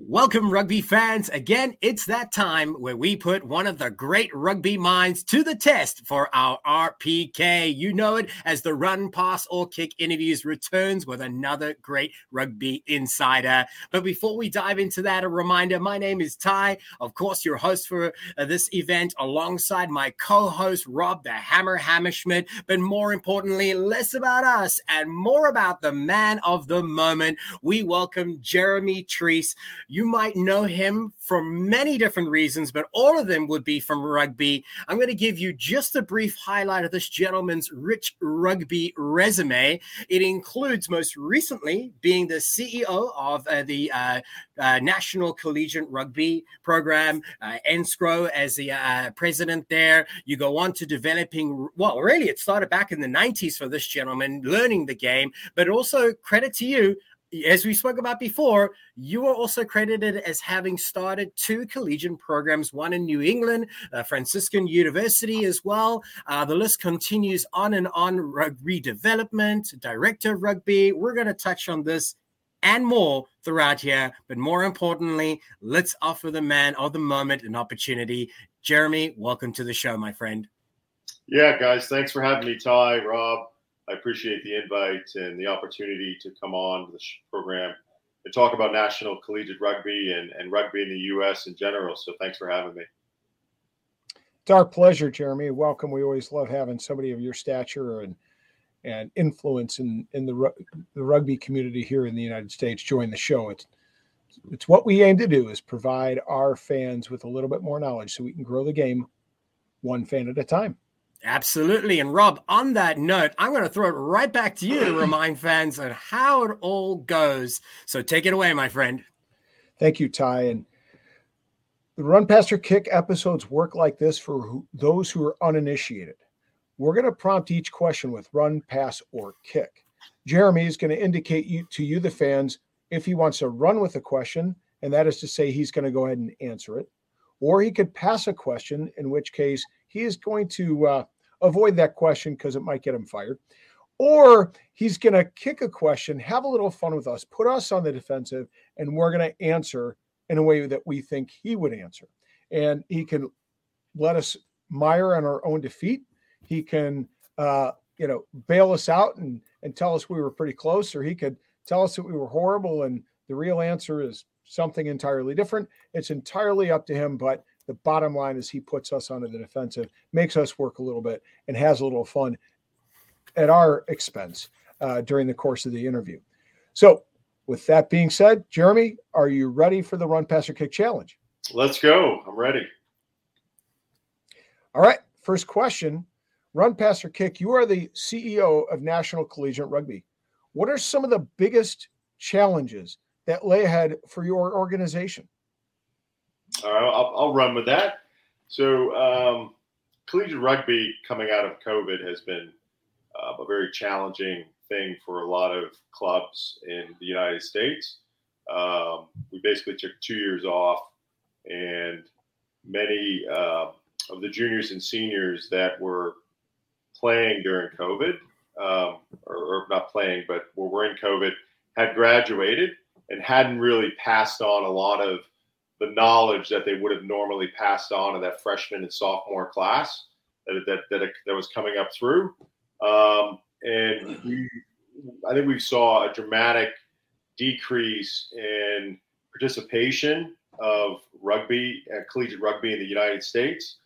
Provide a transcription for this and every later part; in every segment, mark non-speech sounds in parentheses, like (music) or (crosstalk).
Welcome, rugby fans. Again, it's that time where we put one of the great rugby minds to the test for our RPK. You know it as the Run, Pass, or Kick interviews returns with another great rugby insider. But before we dive into that, a reminder my name is Ty, of course, your host for uh, this event, alongside my co host, Rob the Hammer Hammerschmidt. But more importantly, less about us and more about the man of the moment. We welcome Jeremy Treece. You might know him for many different reasons, but all of them would be from rugby. I'm going to give you just a brief highlight of this gentleman's rich rugby resume. It includes most recently being the CEO of uh, the uh, uh, National Collegiate Rugby Program, uh, NSCRO, as the uh, president there. You go on to developing, well, really, it started back in the 90s for this gentleman, learning the game, but also credit to you as we spoke about before, you are also credited as having started two collegiate programs, one in New England, uh, Franciscan University as well. Uh, the list continues on and on. Rugby development, director of rugby. We're going to touch on this and more throughout here. But more importantly, let's offer the man of the moment an opportunity. Jeremy, welcome to the show, my friend. Yeah, guys, thanks for having me, Ty, Rob. I appreciate the invite and the opportunity to come on to the program and talk about National Collegiate Rugby and, and rugby in the U.S. in general. So thanks for having me. It's our pleasure, Jeremy. Welcome. We always love having somebody of your stature and and influence in in the the rugby community here in the United States join the show. It's it's what we aim to do is provide our fans with a little bit more knowledge so we can grow the game one fan at a time. Absolutely. And Rob, on that note, I'm going to throw it right back to you to (clears throat) remind fans on how it all goes. So take it away, my friend. Thank you, Ty. And the Run Pass or Kick episodes work like this for who, those who are uninitiated. We're going to prompt each question with run, pass, or kick. Jeremy is going to indicate you, to you, the fans, if he wants to run with a question, and that is to say he's going to go ahead and answer it, or he could pass a question, in which case he is going to uh, avoid that question because it might get him fired. Or he's going to kick a question, have a little fun with us, put us on the defensive, and we're going to answer in a way that we think he would answer. And he can let us mire on our own defeat. He can, uh, you know, bail us out and, and tell us we were pretty close, or he could tell us that we were horrible and the real answer is something entirely different. It's entirely up to him, but the bottom line is he puts us onto the defensive, makes us work a little bit, and has a little fun at our expense uh, during the course of the interview. So, with that being said, Jeremy, are you ready for the run, pass, or kick challenge? Let's go. I'm ready. All right. First question Run, pass, or kick. You are the CEO of National Collegiate Rugby. What are some of the biggest challenges that lay ahead for your organization? All right, I'll, I'll run with that. So, um, collegiate rugby coming out of COVID has been uh, a very challenging thing for a lot of clubs in the United States. Um, we basically took two years off, and many uh, of the juniors and seniors that were playing during COVID, um, or, or, not playing, but were in COVID, had graduated and hadn't really passed on a lot of the knowledge that they would have normally passed on to that freshman and sophomore class that that that, that was coming up through. Um, and we, I think we saw a dramatic decrease in participation of rugby, uh, collegiate rugby in the United States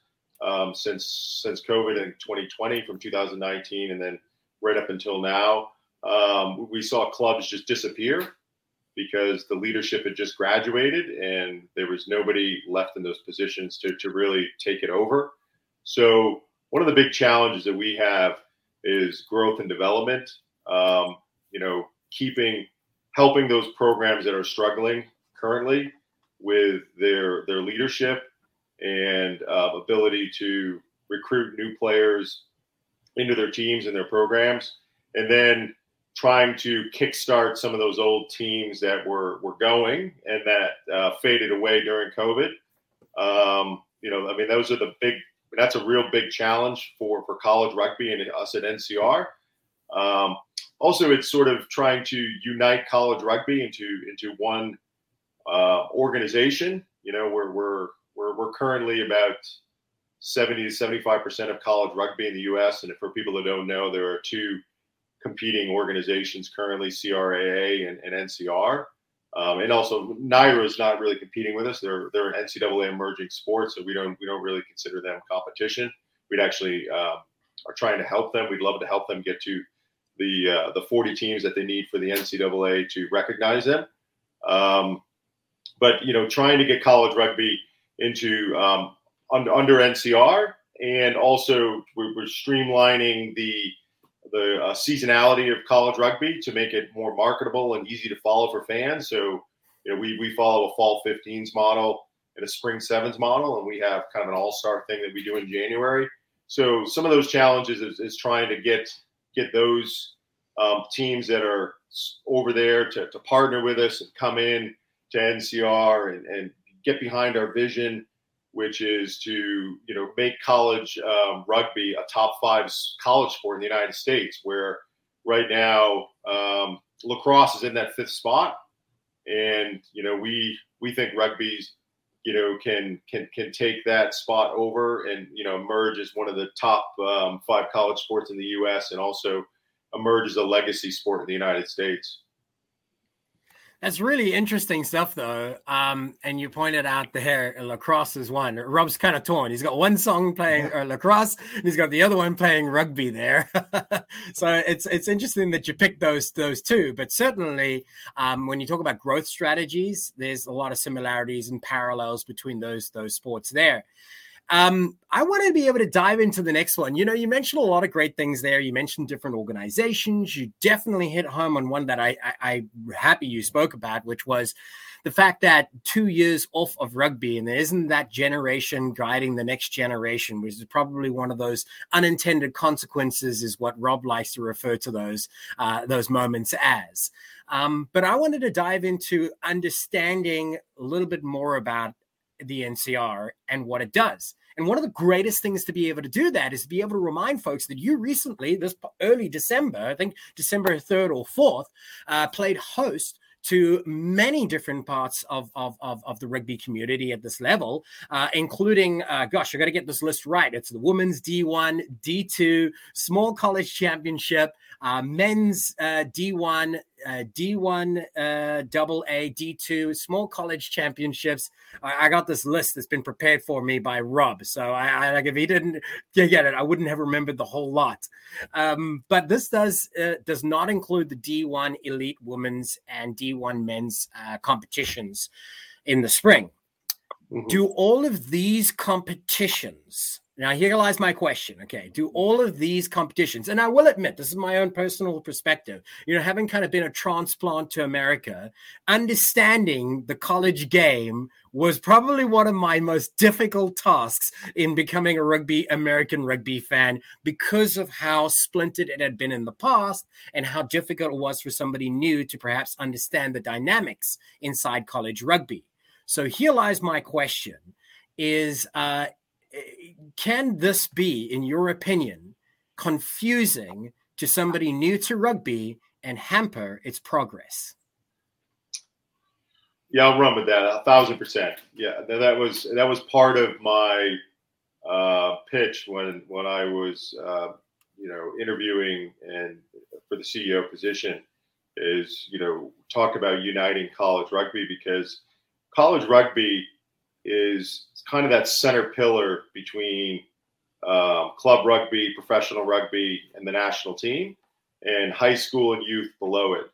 um, since since COVID in 2020, from 2019, and then right up until now. Um, we saw clubs just disappear because the leadership had just graduated and there was nobody left in those positions to, to really take it over. So, one of the big challenges that we have is growth and development. Um, you know, keeping, helping those programs that are struggling currently with their their leadership and uh, ability to recruit new players into their teams and their programs, and then trying to kickstart some of those old teams that were were going and that uh, faded away during COVID. Um, you know, I mean, those are the big. That's a real big challenge for for college rugby and us at NCR. Um, also, it's sort of trying to unite college rugby into into one uh, organization. You know, we're we're we're we're currently about 70 to 75 percent of college rugby in the U.S. And for people that don't know, there are two competing organizations currently, CRAA and, and NCR. Um, and also, NIRA is not really competing with us. They're they're an NCAA emerging sport, so we don't we don't really consider them competition. We'd actually uh, are trying to help them. We'd love to help them get to the uh, the 40 teams that they need for the NCAA to recognize them. Um, but you know, trying to get college rugby into um, under, under NCR, and also we're, we're streamlining the the uh, seasonality of college rugby to make it more marketable and easy to follow for fans. So, you know, we, we follow a fall 15s model and a spring sevens model, and we have kind of an all star thing that we do in January. So, some of those challenges is, is trying to get get those um, teams that are over there to, to partner with us and come in to NCR and, and get behind our vision which is to you know make college um, rugby a top five college sport in the United States, where right now um, lacrosse is in that fifth spot, and you know we we think rugby's you know can can can take that spot over and you know emerge as one of the top um, five college sports in the U.S. and also emerge as a legacy sport in the United States. That's really interesting stuff, though. Um, and you pointed out there, lacrosse is one. Rob's kind of torn. He's got one song playing uh, lacrosse, and he's got the other one playing rugby there. (laughs) so it's it's interesting that you picked those those two. But certainly, um, when you talk about growth strategies, there's a lot of similarities and parallels between those those sports there. Um, I wanted to be able to dive into the next one. You know, you mentioned a lot of great things there. You mentioned different organizations. You definitely hit home on one that I, I, I'm happy you spoke about, which was the fact that two years off of rugby and there isn't that generation guiding the next generation, which is probably one of those unintended consequences, is what Rob likes to refer to those uh, those moments as. Um, but I wanted to dive into understanding a little bit more about the NCR and what it does. And one of the greatest things to be able to do that is to be able to remind folks that you recently, this early December, I think December 3rd or 4th, uh, played host to many different parts of, of, of, of, the rugby community at this level, uh, including, uh, gosh, I got to get this list right. It's the women's D1, D2, small college championship, uh, men's uh, D1, uh, D1, uh, double A, D2, small college championships. I, I, got this list that's been prepared for me by Rob. So I, I like if he didn't get it, I wouldn't have remembered the whole lot. Um, but this does uh, does not include the D1 elite women's and D1 men's uh, competitions in the spring. Mm-hmm. Do all of these competitions now, here lies my question. Okay. Do all of these competitions, and I will admit, this is my own personal perspective, you know, having kind of been a transplant to America, understanding the college game was probably one of my most difficult tasks in becoming a rugby, American rugby fan because of how splintered it had been in the past and how difficult it was for somebody new to perhaps understand the dynamics inside college rugby. So here lies my question is uh, can this be, in your opinion, confusing to somebody new to rugby and hamper its progress? Yeah, I'll run with that a thousand percent. Yeah, that was that was part of my uh, pitch when when I was uh, you know interviewing and for the CEO position is you know talk about uniting college rugby because college rugby is kind of that center pillar between um, club rugby, professional rugby, and the national team, and high school and youth below it.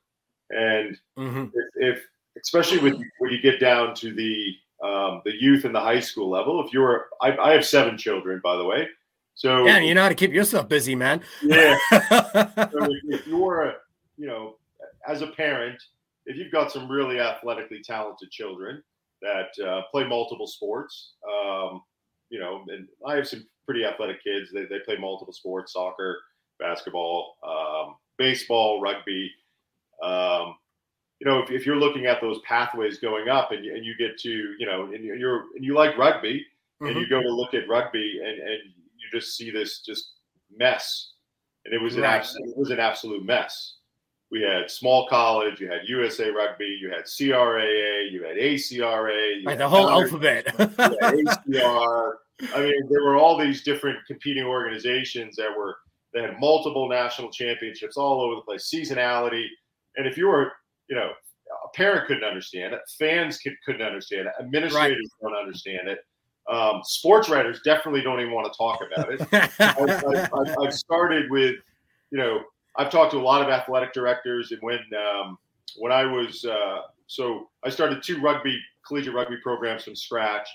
And mm-hmm. if, if, especially with, when you get down to the um, the youth and the high school level, if you're, I, I have seven children, by the way. So yeah, you know how to keep yourself busy, man. Yeah. (laughs) so if, if you're a, you know, as a parent, if you've got some really athletically talented children, that uh, play multiple sports. Um, you know, and I have some pretty athletic kids. They, they play multiple sports: soccer, basketball, um, baseball, rugby. Um, you know, if, if, you're looking at those pathways going up, and you, and you get to, you know, and you're and you like rugby, mm-hmm. and you go to look at rugby, and and you just see this just mess, and it was an right. absolute, it was an absolute mess. We had small college, you had USA Rugby, you had CRAA, you had ACRA, you right, had the whole alphabet. (laughs) ACR. I mean, there were all these different competing organizations that were that had multiple national championships all over the place, seasonality, and if you were, you know, a parent couldn't understand it, fans could, couldn't understand it, administrators don't understand it. Um, sports writers definitely don't even want to talk about it. (laughs) I, I, I've started with, you know, I've talked to a lot of athletic directors, and when um, when I was uh, so I started two rugby collegiate rugby programs from scratch,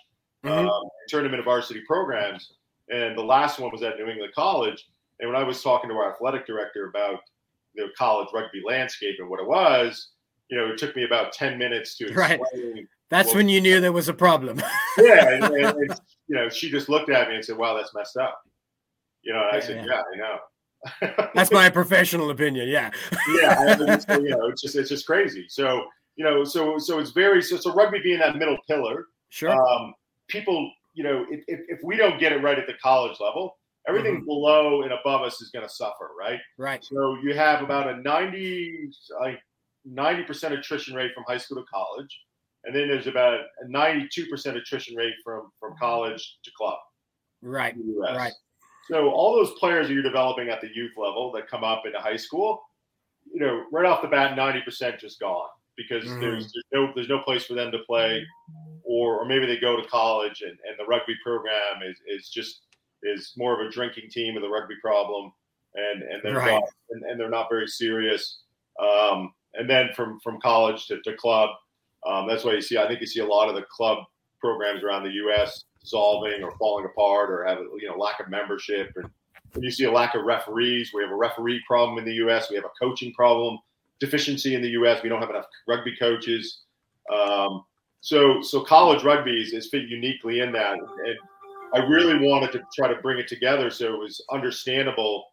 Mhm. um, tournament of varsity programs, and the last one was at New England College. And when I was talking to our athletic director about the college rugby landscape and what it was, you know, it took me about ten minutes to Right. That's Well- when you knew there was a problem. (laughs) Yeah, and, and, and, you know, she just looked at me and said, "Wow, that's messed up." You know, I said, Yeah. "Yeah, I know." That's my professional opinion. Yeah. (laughs) yeah, it's, you know, it's just it's just crazy. So you know, so so it's very so so rugby being that middle pillar. Sure. Um, people, you know, if, if if we don't get it right at the college level, everything Mm-hmm. below and above us is going to suffer, right? right. So you have about a ninety like ninety percent attrition rate from high school to college, and then there's about a ninety-two percent attrition rate from from college to club. Right. in the US. Right. So all those players that you're developing at the youth level that come up into high school, you know, right off the bat, ninety percent just gone because Mhm. there's, there's no there's no place for them to play, or or maybe they go to college and, and the rugby program is, is just is more of a drinking team with a rugby problem, and and they're Right. not and, and they're not very serious. Um, and then from from college to, to club, um, that's why you see I think you see a lot of the club programs around the U.S. dissolving or falling apart or have you know lack of membership and and you see a lack of referees. We have a referee problem in the U.S. We have a coaching problem, deficiency in the U.S. We don't have enough rugby coaches. Um, so so college rugby is, is fit uniquely in that, and I really wanted to try to bring it together so it was understandable.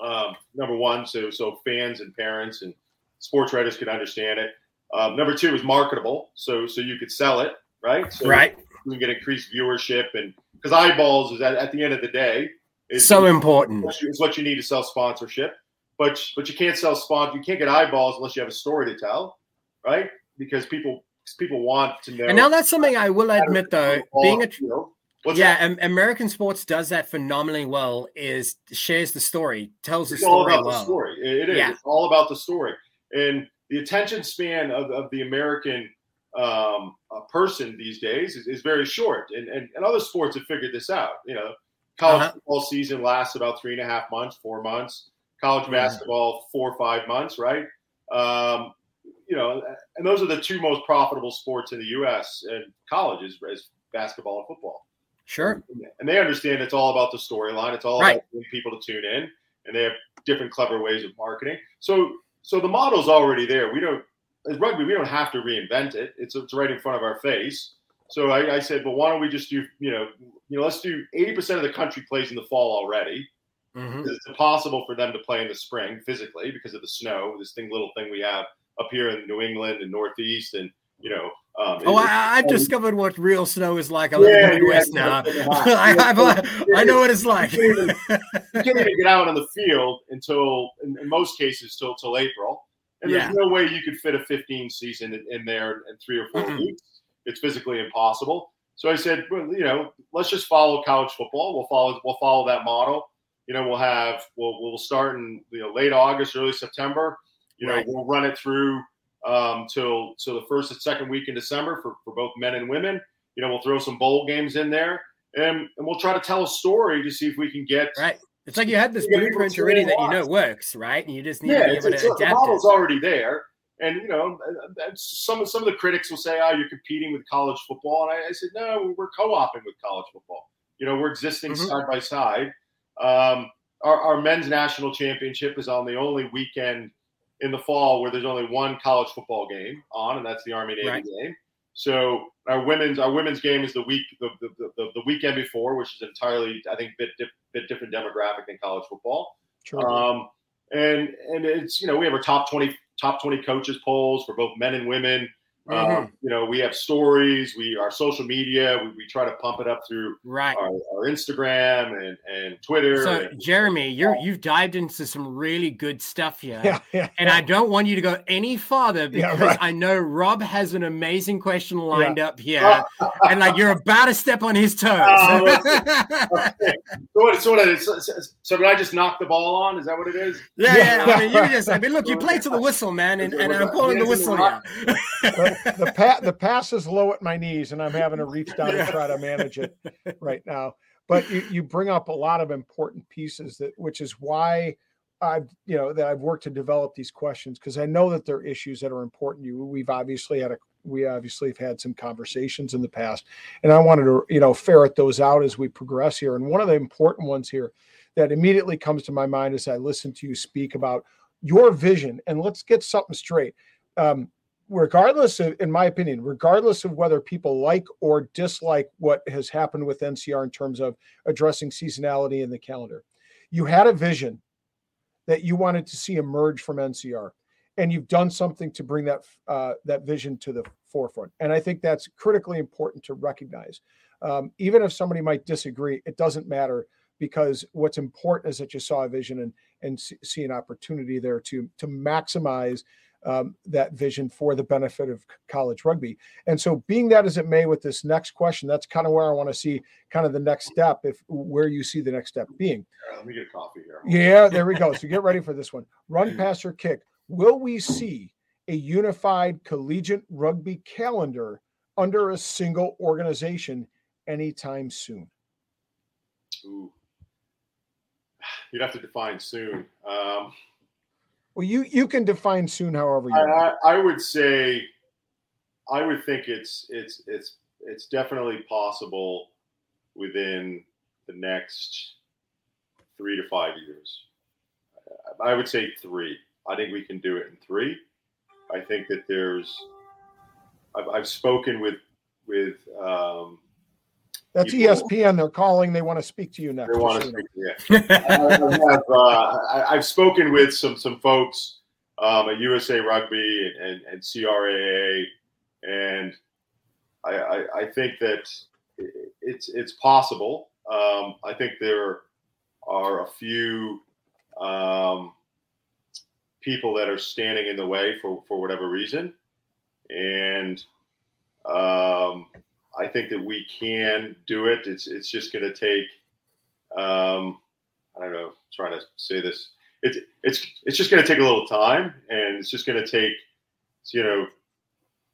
Um, number one, so so fans and parents and sports writers could understand it. Um, number two is marketable, so so you could sell it, right? So Right. you can get increased viewership and because eyeballs is at, at the end of the day is So important. is what you need to sell sponsorship. But but you can't sell sponsor. You can't get eyeballs unless you have a story to tell, right? Because people people want to know. And now that's something I will admit, though, being a you know, what's yeah? American sports does that phenomenally well. Is shares the story, tells the it's all story about the story. It it is. Yeah. It's all about the story. And the attention span of, of the American um, person these days is, is very short. And, and and other sports have figured this out. You know, college Uh-huh. football season lasts about three and a half months, four months. College basketball, four or five months, right? Um, you know, and those are the two most profitable sports in the U.S. and college is, is basketball and football. Sure. And they understand it's all about the storyline. It's all Right. about getting people to tune in, and they have different clever ways of marketing. So, so the model's already there. We don't as rugby. We don't have to reinvent it. It's it's right in front of our face. So I, I said, well, why don't we just do you know you know let's do eighty percent of the country plays in the fall already. hmm It's impossible for them to play in the spring physically because of the snow. This thing, little thing we have up here in New England and Northeast, and you know. Um, Oh, I, I've discovered what real snow is like. (laughs) I live in the Midwest now. yeah. I, I know what it's like. you can't even, you can't even get out on the (laughs) field until, in, in most cases, till till April. And Yeah. there's no way you could fit a 15 season in, in there in three or 4 Mm-mm. weeks. It's physically impossible. So I said, well, you know, let's just follow college football. We'll follow we'll follow that model. You know, we'll have we'll we'll start in you know late August, early September. You know, we'll run it through um, till till the first and second week in December for, for both men and women. You know, we'll throw some bowl games in there, and and we'll try to tell a story to see if we can get Right. It's like you had this blueprint already that you know works, right? And you just need yeah, to be able to the adapt model's it. already there. And you know, some some of the critics will say, "Oh, you're competing with college football," and I, I said, "No, we're co-oping with college football. You know, we're existing Mhm. side by side. Um, our, our men's national championship is on the only weekend in the fall where there's only one college football game on, and that's the Army Navy Right. game. So our women's our women's game is the week the, the, the, the weekend before, which is entirely I think bit bit, bit different demographic than college football. Sure. Um, and and it's you know we have our top twenty top twenty coaches polls for both men and women. Mm-hmm. Um, you know, we have stories. We our social media. We, we try to pump it up through right our, our Instagram and, and Twitter. So, and, Jeremy, you're you've dived into some really good stuff here, Yeah, (laughs) yeah. and I don't want you to go any farther Yeah, because right. I know Rob has an amazing question lined up (laughs) here, and like you're about to step on his toes. Oh, (laughs) So what? So what? So, so, so did I just knock the ball on? Is that what it is? yeah, yeah. I mean, you just. I mean, look, you play to the whistle, man, and, and I'm calling the whistle now. The, the, pa- the pass is low at my knees, and I'm having to reach down and try to manage it (laughs) right now. But you, you bring up a lot of important pieces that, which is why I've you know that I've worked to develop these questions because I know that there are issues that are important to you. We've obviously had a we obviously have had some conversations in the past, and I wanted to you know ferret those out as we progress here. And one of the important ones here that immediately comes to my mind as I listen to you speak about your vision. And let's get something straight. Um, regardless of, in my opinion, regardless of whether people like or dislike what has happened with NCR in terms of addressing seasonality in the calendar, you had a vision that you wanted to see emerge from NCR, and you've done something to bring that uh, that vision to the forefront. And I think that's critically important to recognize. Um, even if somebody might disagree, it doesn't matter because what's important is that you saw a vision and and see, an opportunity there to to maximize um, that vision for the benefit of college rugby. And so, being that as it may, with this next question, that's kind of where I want to see kind of the next step, if where you see the next step being. Right, let me get a coffee here. Yeah, there we go. So get ready for this one. Run, (clears throat) pass, or kick. Will we see a unified collegiate rugby calendar under a single organization anytime soon? Ooh. (sighs) You'd have to define soon. Um, Well, you you can define soon however you I. I, I would say, I would think it's it's it's it's definitely possible within the next three to five years. I would say three. I think we can do it in three. I think that there's. I've, I've spoken with with um, That's ESPN. They're calling. They want to speak to you next. they want to you speak. (laughs) Yeah. I have, uh, I, I've spoken with some some folks um, at USA Rugby and, and, and CRAA, and I, I, I think that it's it's possible. Um, I think there are a few um, people that are standing in the way for, for whatever reason, and um, I think that we can do it. It's it's just going to take. Um, I don't know. Trying to say this. It's it's it's just going to take a little time, and it's just going to take, you know,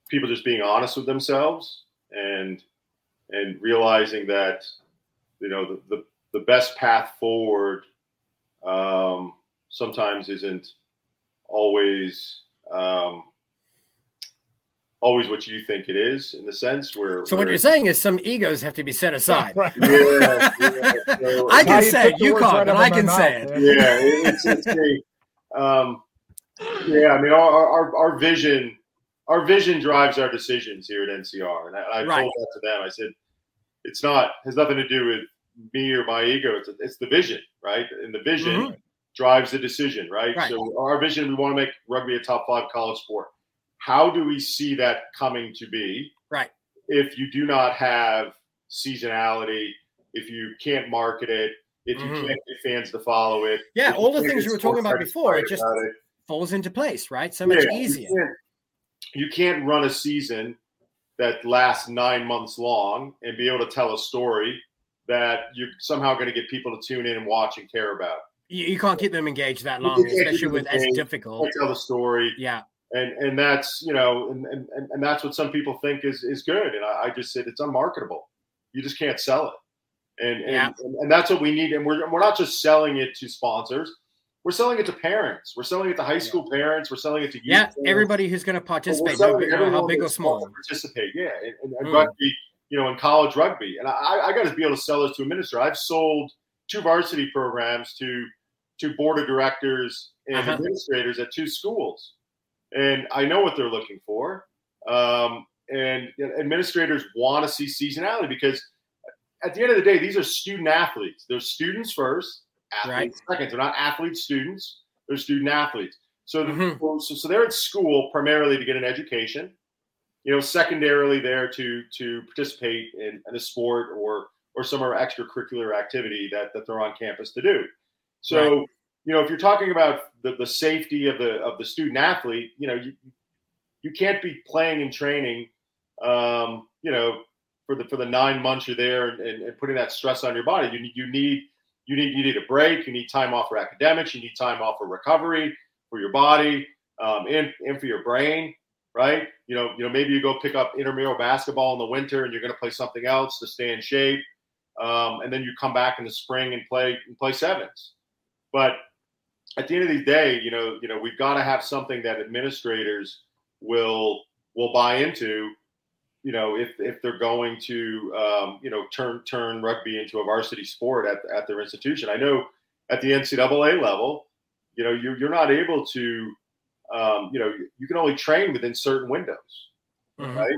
people just being honest with themselves and and realizing that, you know, the the, the best path forward um, sometimes isn't always um, always what you think it is in the sense where so what you're saying is some egos have to be set (laughs) aside. Right. yeah, yeah, so- I can say it. You words can't, but I my can mouth, say it. man. yeah, it's, it's a, um, yeah. I mean, our, our our vision, our vision drives our decisions here at NCR, and I, I Right. told that to them. I said, it's not has nothing to do with me or my ego. It's it's the vision, right? And the vision Mhm. drives the decision, right? Right. So our vision, we want to make rugby a top five college sport. How do we see that coming to be? Right. If you do not have seasonality, if you can't market it, if you Mhm. can't get fans to follow it, Yeah, all the things you were talking about before, it just about it, falls into place, right? So much yeah, easier. You can't, you can't run a season that lasts nine months long and be able to tell a story that you're somehow going to get people to tune in and watch and care about. You, you can't keep them engaged that long, especially with as difficult. Tell the story, Yeah, and and that's you know, and and, and and that's what some people think is is good, and I, I just said it's unmarketable. You just can't sell it, and and, Yeah. and and that's what we need. And we're we're not just selling it to sponsors. We're selling it to parents. We're selling it to high school parents. We're selling it to youth yeah. parents. Everybody who's going to participate, no selling big- to no, how big or small. participate. Yeah, and, and, and Mm. rugby, you know, in college rugby, and I, I got to be able to sell this to a minister. I've sold two varsity programs to to board of directors and Uh-huh. administrators at two schools, and I know what they're looking for. Um, and administrators want to see seasonality because at the end of the day, these are student athletes. They're students first, athletes second. They're not athletes, students. They're student athletes. So, the- Mhm. so, so they're at school primarily to get an education you know, secondarily there to to participate in, in a sport or or some extracurricular activity that that they're on campus to do. So, right. You know, if you're talking about the, the safety of the of the student athlete, you know, you you can't be playing and training, um, you know, for the for the nine months you're there and, and, putting that stress on your body. You need you need you need you need a break. You need time off for academics. You need time off for recovery for your body um, and and for your brain right? You know, you know, maybe you go pick up intramural basketball in the winter and you're going to play something else to stay in shape, um, and then you come back in the spring and play and play sevens. But at the end of the day, you know, you know, we've got to have something that administrators will will buy into. You know, if if they're going to, um, you know, turn turn rugby into a varsity sport at at their institution. I know at the NCAA level, you know, you're you're not able to um, you know, you can only train within certain windows, mm-hmm. right?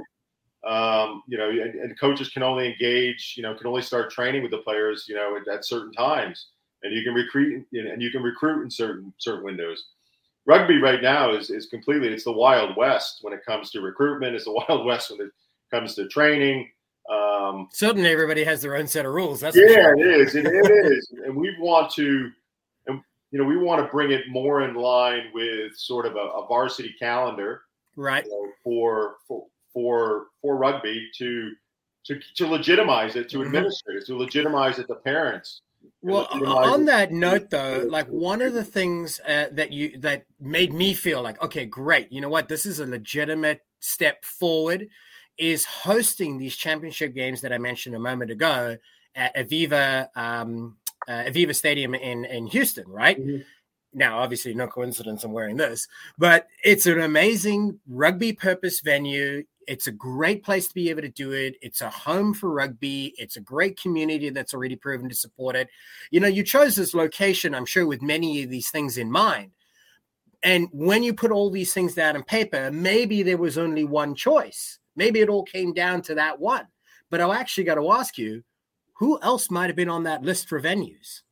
Um, you know, and, and, coaches can only engage, you know, can only start training with the players, you know, at, at certain times, and you can recruit and you can recruit in certain certain windows. Rugby right now is is completely it's the wild west when it comes to recruitment. It's the (laughs) wild west when it comes to training. Um, Certainly, everybody has their own set of rules. That's yeah, sure. it is. It, it is, (laughs) and we want to and you know, we want to bring it more in line with sort of a, a varsity calendar, right? You know, for for for for rugby to to to legitimize it to mm-hmm. administrators, to legitimize it to parents. Well, on that note, though, like one of the things uh, that you that made me feel like, okay, great, you know what, this is a legitimate step forward, is hosting these championship games that I mentioned a moment ago at Aveva um, uh, Aveva Stadium in in Houston, right? Mm-hmm. Now, obviously, no coincidence I'm wearing this, but it's an amazing rugby purpose venue. It's a great place to be able to do it. It's a home for rugby. It's a great community that's already proven to support it. You know, you chose this location, I'm sure, with many of these things in mind. And when you put all these things down on paper, maybe there was only one choice. Maybe it all came down to that one. But I actually got to ask you who else might have been on that list for venues?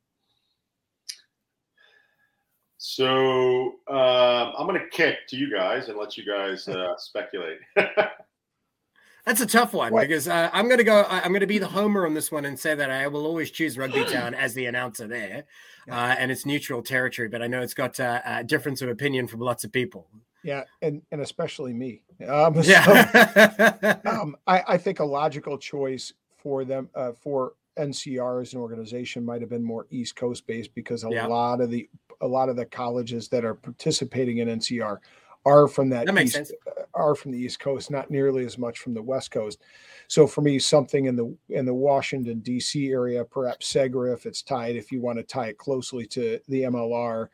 So uh, I'm going to kick to you guys and let you guys (laughs) uh, speculate. (laughs) That's a tough one what? because uh, I'm going to go. I'm going to be the homer on this one and say that I will always choose Rugby Town as the announcer there, uh, and it's neutral territory. But I know it's got uh, a difference of opinion from lots of people. Yeah, and and especially me. Um, (laughs) yeah. So, um, I, I think a logical choice for them uh, for NCR as an organization might have been more East Coast based because a yeah. lot of the a lot of the colleges that are participating in NCR are from that, that makes East, sense. Uh, are from the East Coast, not nearly as much from the West Coast. So for me, something in the in the Washington D.C. area, perhaps Segra, if it's tied, if you want to tie it closely to the MLR,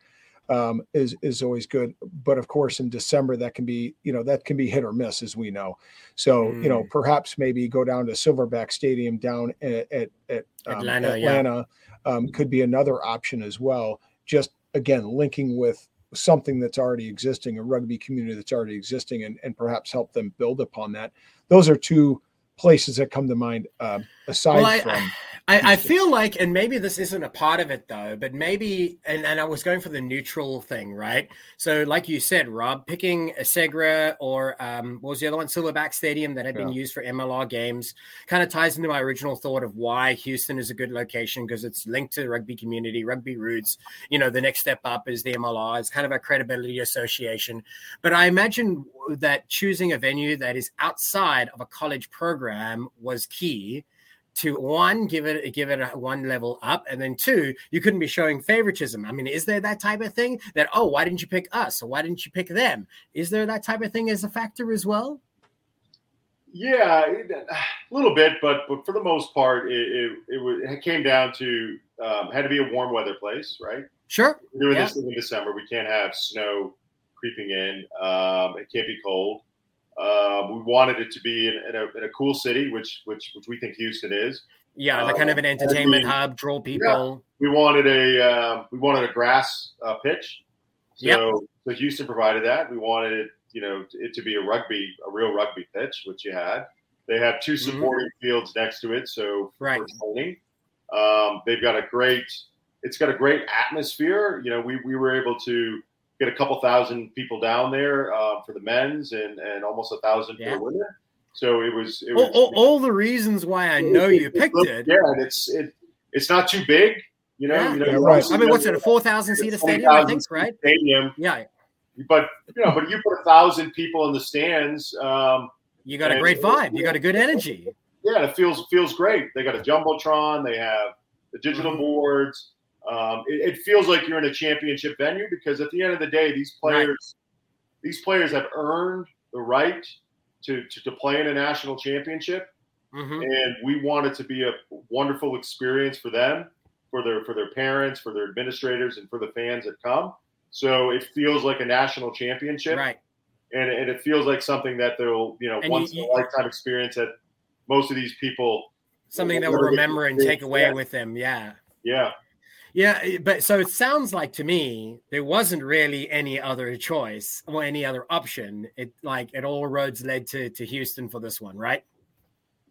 um, is is always good. But of course, in December, that can be you know that can be hit or miss, as we know. So mm. you know, mm. perhaps maybe go down to Silverback Stadium down at at, at um, Atlanta, Atlanta yeah. um, could be another option as well. Just again, linking with something that's already existing, a rugby community that's already existing, and and perhaps help them build upon that. Those are two places that come to mind uh, aside well, I, from I, I, feel like, and maybe this isn't a part of it though, but maybe, and, and I was going for the neutral thing, right? So, like you said, Rob, picking a Segra or um, what was the other one, Silverback Stadium that had been used for MLR games, kind of ties into my original thought of why Houston is a good location because it's linked to the rugby community, rugby roots. You know, the next step up is the MLR. It's kind of a credibility association. But I imagine that choosing a venue that is outside of a college program was key to one, give it give it a one level up, and then two, you couldn't be showing favoritism. I mean, is there that type of thing that oh, why didn't you pick us or why didn't you pick them? Is there that type of thing as a factor as well? Yeah, a little bit, but but for the most part, it it, it, it came down to um, had to be a warm weather place, right? Sure. We're doing yeah. this in December. We can't have snow creeping in. Um, it can't be cold. Uh, we wanted it to be in, in, a, in, a, cool city, which which which we think Houston is. Yeah, the kind of an uh, entertainment we, hub, draw people. Yeah, we wanted a uh, we wanted a grass uh, pitch. So, yep. so Houston provided that. We wanted it, you know, it to be a rugby, a real rugby pitch, which you had. They have two mm-hmm. supporting mm-hmm. fields next to it, so right. for training. Um, they've got a great, it's got a great atmosphere. You know, we we were able to get a couple thousand people down there uh, for the men's and and almost a thousand Yeah. for the women. So it was it all, was all, all the reasons why I know you picked it. Yeah, and it's it it's not too big. You know, Yeah. you know, Yeah, right. I mean, what's it, a 4,000 seat it's stadium, I think, seat right? Stadium, Yeah. but you know, but you put a thousand people in the stands. Um, You got a great vibe. You got a good energy. yeah, it feels feels great. They got a jumbotron. They have the digital Mhm. boards. Um, it, it feels like you're in a championship venue because at the end of the day, these players, these players have earned the right to, to to play in a national championship, hmm and we want it to be a wonderful experience for them, for their for their parents, for their administrators, and for the fans that come. So it feels like a national championship, Right. and, and it feels like something that they'll you know And once you- in a lifetime experience that most of these people Something that will remember and take away Yeah. with them. Yeah. yeah Yeah, eh, but so it sounds like to me there wasn't really any other choice or any other option. It like it all roads led to to Houston for this one, right?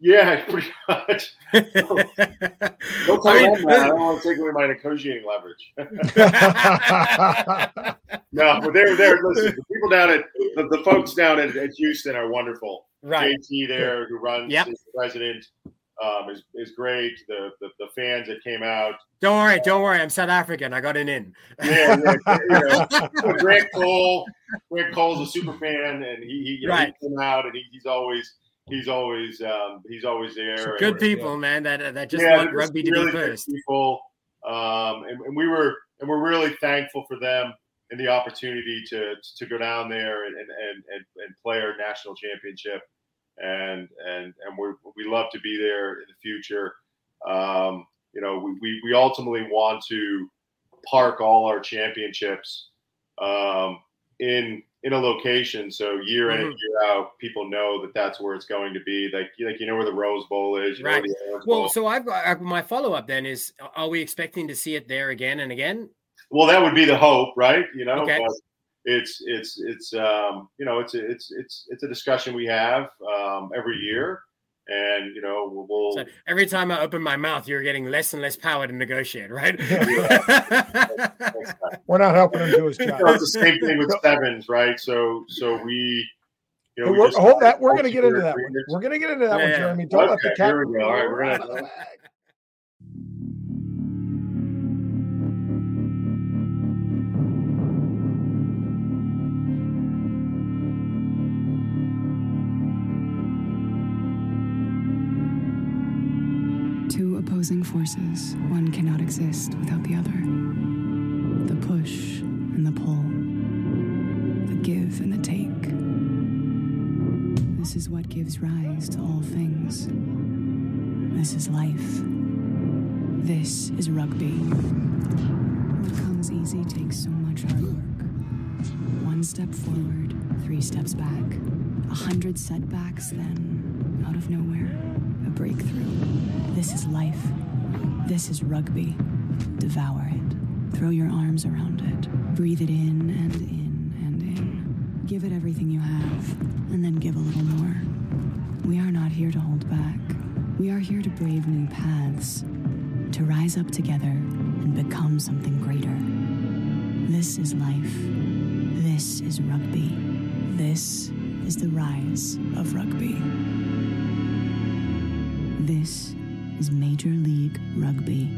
yeah (laughs) pretty much (laughs) Don't tell I mean, that. I don't (laughs) want to take away my negotiating leverage. no, but they're there. Listen, the people down at the, the folks down at, at Houston are wonderful. right. JT there, who runs, Yep. the president, um, is is great. The, the the fans that came out, Don't worry, don't worry. I'm South African. I got an in. yeah, yeah, know, (laughs) Grant Cole. Grant Cole's a super fan, and he, he, Right. he came out, and he, he's always he's always um, he's always there. Good and- people, man. That that just Yeah, want rugby to really be first. People, um, and, and we were and we're really thankful for them and the opportunity to to go down there and and, and, and play our national championship, and and and we we love to be there in the future. Um, you know, we, we we ultimately want to park all our championships um, in in a location so year in and Mhm. year out people know that that's where it's going to be like like you know where the Rose Bowl is you Right. Orange Bowl Well, so I've got my follow up then is: Are we expecting to see it there again and again? Well, that would be the hope, right? You know, Okay. but it's it's it's um, you know it's a, it's it's it's a discussion we have um, every year, and you know we'll, we'll So every time I open my mouth, you're getting less and less power to negotiate, right? (laughs) (laughs) We're not helping him do his you job. know, it's the same thing with sevens, right? So so we you know we we're- just- hold that. We're going to get into that one. We're going to get into that Yeah, one. Jeremy. Don't let the cat. here we go. All right, we're gonna- exist without the other. The push and the pull, the give and the take. This is what gives rise to all things. This is life. This is rugby. What comes easy takes so much hard work. One step forward, three steps back. A hundred setbacks, then, out of nowhere, a breakthrough. This is life. This is rugby. Devour it. Throw your arms around it. Breathe it in and in and in. Give it everything you have, and then give a little more. We are not here to hold back. We are here to brave new paths, to rise up together and become something greater. This is life. This is rugby. This is the rise of rugby. This is Major League Rugby.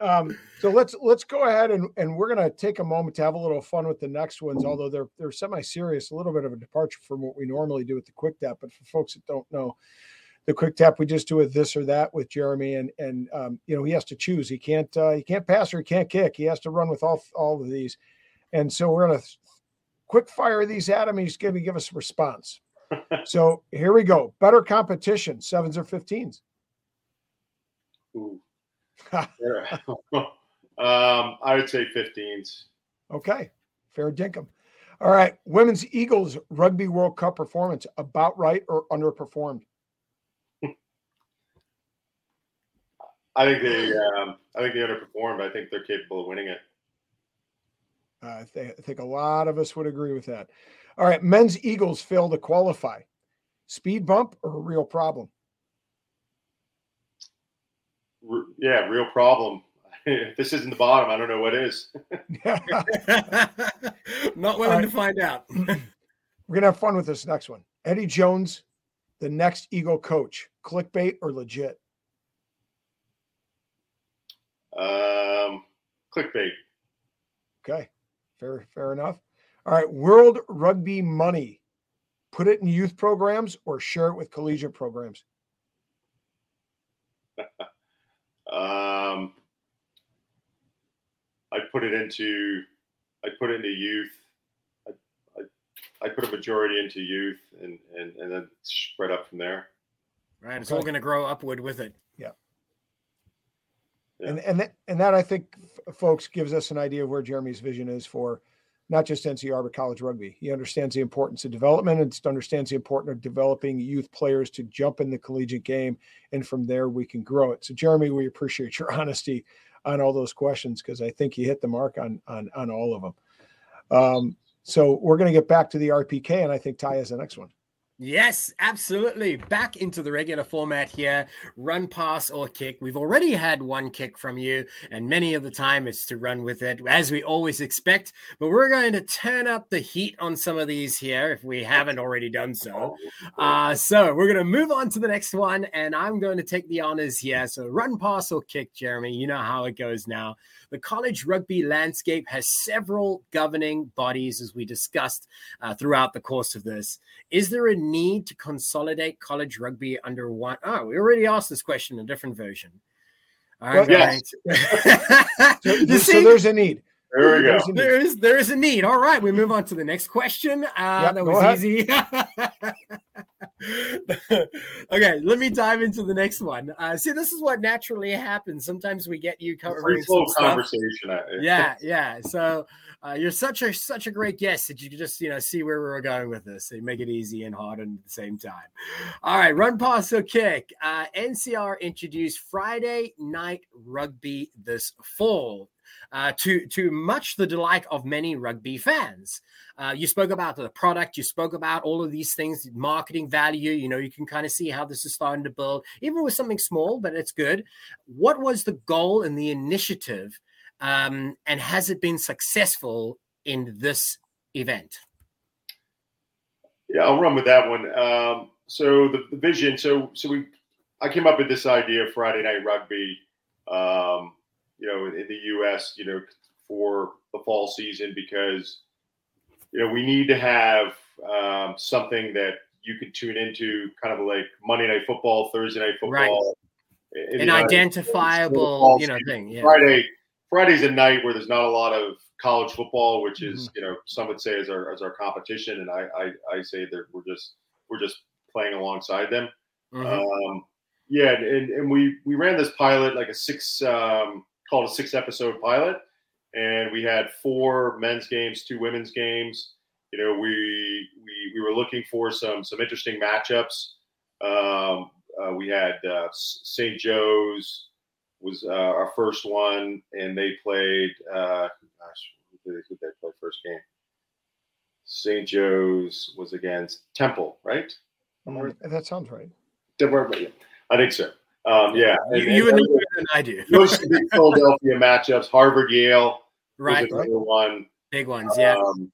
Um, so let's let's go ahead and, and we're going to take a moment to have a little fun with the next ones, although they're they're semi-serious, a little bit of a departure from what we normally do with the quick tap. But for folks that don't know, the quick tap we just do with this or that with Jeremy, and and um, you know he has to choose. He can't uh, he can't pass or he can't kick. He has to run with all all of these, and so we're going to quick fire these at him. He's going to give us a response. So here we go. Better competition, sevens or fifteens. Ooh. (laughs) (laughs) Um, I would say 15s. Okay, fair dinkum. All right, women's Eagles Rugby World Cup performance about right or underperformed? I think they um, I think they underperformed. I think they're capable of winning it. Uh, I, I think a lot of us would agree with that. All right, men's Eagles fail to qualify. Speed bump or a real problem? R- yeah, real problem. if (laughs) this isn't the bottom, I don't know what is. (laughs) Not willing right. to find out. (clears throat) We're gonna have fun with this next one. Eddie Jones, the next Eagle coach, clickbait or legit? Um, clickbait. Okay, fair, fair enough. All right, World Rugby Money, put it in youth programs or share it with collegiate programs. (laughs) um, I put it into I put it into youth. I, I, I put a majority into youth and, and, and then spread up from there. Right. It's okay. all going to grow upward with it. Yeah. yeah. And and that, and that I think folks gives us an idea of where Jeremy's vision is for not just NC Arbor college rugby. He understands the importance of development and understands the importance of developing youth players to jump in the collegiate game, and from there we can grow it. So, Jeremy, we appreciate your (laughs) honesty on all those questions because I think you hit the mark on on on all of them. Um, so we're going to get back to the RPK, and I think Ty has the next one. Yes, absolutely. Back into the regular format here run, pass, or kick. We've already had one kick from you, and many of the time it's to run with it, as we always expect. But we're going to turn up the heat on some of these here if we haven't already done so. Uh, so we're going to move on to the next one, and I'm going to take the honors here. So, run, pass, or kick, Jeremy. You know how it goes now. The college rugby landscape has several governing bodies, as we discussed uh, throughout the course of this. Is there a need to consolidate college rugby under one? Oh, we already asked this question in a different version. All right, well, yes. (laughs) so, so there's a need. There we go. There is there is a need. All right, we move on to the next question. Uh, yep, that was easy. (laughs) (laughs) okay, let me dive into the next one. Uh, see, this is what naturally happens. Sometimes we get you covering slow conversation. yeah, (laughs) yeah. So uh, you're such a such a great guest that you just you know see where we are going with this. So you make it easy and hard at the same time. All right, run, pass, or kick. Uh, NCR introduced Friday night rugby this fall uh, to to much the delight of many rugby fans. Uh, you spoke about the product, you spoke about all of these things, marketing value. You know, you can kind of see how this is starting to build, even with something small, but it's good. What was the goal and the initiative, um, and has it been successful in this event? Yeah, I'll run with that one. Um, so the, the, vision, so so we, I came up with this idea of Friday Night Rugby. Um, you know, in the U.S., you know, for the fall season because you know we need to have um, something that you can tune into, kind of like Monday Night Football, Thursday Night Football, right. an identifiable, you know, thing. Yeah. Friday, Friday's a night where there's not a lot of college football, which is mm-hmm. you know some would say is our as our competition, and I I, I say that we're just we're just playing alongside them. Mm-hmm. Um, yeah, and, and we we ran this pilot like a six um, called a six episode pilot, and we had four men's games, two women's games. You know, we we we were looking for some some interesting matchups. Um, uh, we had uh, St. Joe's was uh, our first one, and they played. Uh, gosh, who did, they play first game? St. Joe's was against Temple, right? That sounds right. I think so. Um, yeah, and, you, you and, and, than I do. (laughs) most of the Philadelphia matchups, Harvard, Yale, right? right. one, big ones. Yeah. Um,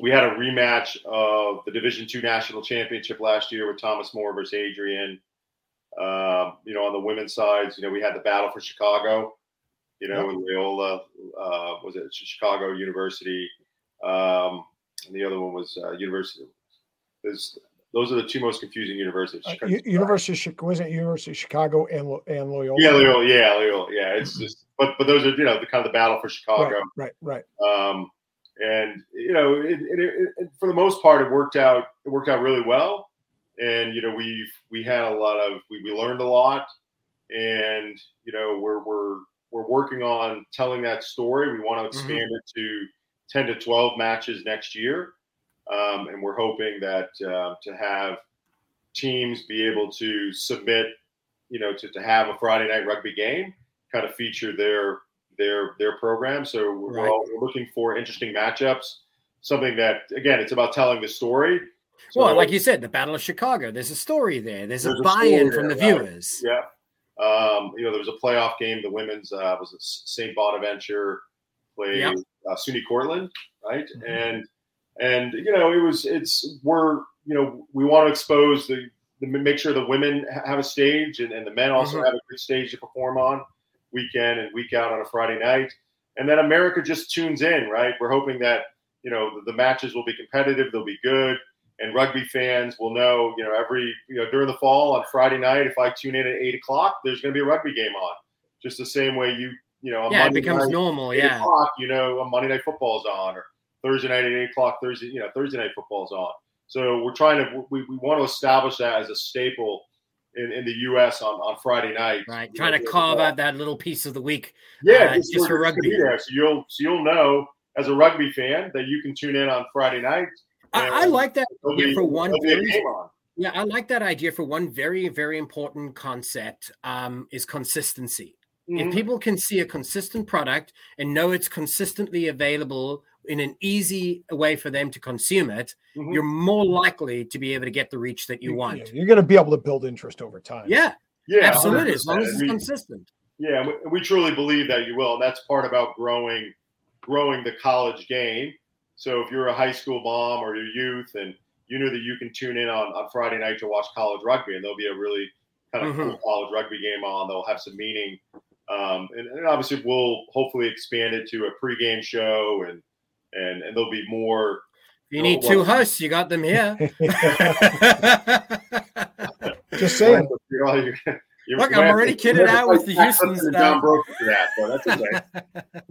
we had a rematch of the Division Two national championship last year with Thomas More versus Adrian. Um, you know, on the women's sides, you know, we had the battle for Chicago. You know, in Loyola, uh, was it Chicago University? Um, and the other one was uh, University. There's those are the two most confusing universities. Uh, University of Chicago wasn't University of Chicago and and Loyola. Yeah, Loyola. Yeah, Loyola. Yeah, it's mm-hmm. just but but those are you know the kind of the battle for Chicago. Right, right. right. Um, and you know, it, it, it, for the most part, it worked out. It worked out really well. And you know, we we had a lot of we, we learned a lot, and you know, we're we're we're working on telling that story. We want to mm-hmm. expand mm-hmm. it to ten to twelve matches next year. Um, and we're hoping that uh, to have teams be able to submit, you know, to, to have a Friday night rugby game, kind of feature their their their program. So we're, right. all, we're looking for interesting matchups. Something that again, it's about telling the story. So, well, like you said, the Battle of Chicago. There's a story there. There's, there's a buy-in from the viewers. Yeah, Um, you know, there was a playoff game. The women's uh, was St. Bonaventure played yep. uh, SUNY Cortland, right? Mm-hmm. And and you know, it was it's we're you know we want to expose the, the make sure the women have a stage and, and the men also mm-hmm. have a good stage to perform on weekend and week out on a Friday night. And then America just tunes in, right? We're hoping that you know the, the matches will be competitive, they'll be good and rugby fans will know, you know, every, you know, during the fall on Friday night, if I tune in at eight o'clock, there's going to be a rugby game on. Just the same way you, you know, yeah, Monday it becomes night, normal. Yeah. O'clock, you know, a Monday night football is on or Thursday night at eight o'clock, Thursday, you know, Thursday night football is on. So we're trying to, we, we want to establish that as a staple in, in the U.S. on, on Friday night. Right. Trying know, to carve out that little piece of the week. Yeah. Uh, just, just for rugby. There. So you'll, so you'll know as a rugby fan that you can tune in on Friday night I, I, like that idea for one. Very, yeah, I like that idea for one very, very important concept um, is consistency. Mm-hmm. If people can see a consistent product and know it's consistently available in an easy way for them to consume it, mm-hmm. you're more likely to be able to get the reach that you want. Yeah, you're going to be able to build interest over time. Yeah, yeah, absolutely. 100%. As long as it's consistent. Yeah, we, we truly believe that you will, and that's part about growing, growing the college game so if you're a high school mom or your youth and you know that you can tune in on, on Friday night to watch college rugby and there'll be a really kind of mm-hmm. cool college rugby game on, they'll have some meaning. Um, and, and, obviously we'll hopefully expand it to a pregame show and, and, and there'll be more. You need uh, two hosts. You got them here. (laughs) (laughs) Just saying. You're, Look, I'm already kidded out with the Houston stuff. John Broke for that, but that's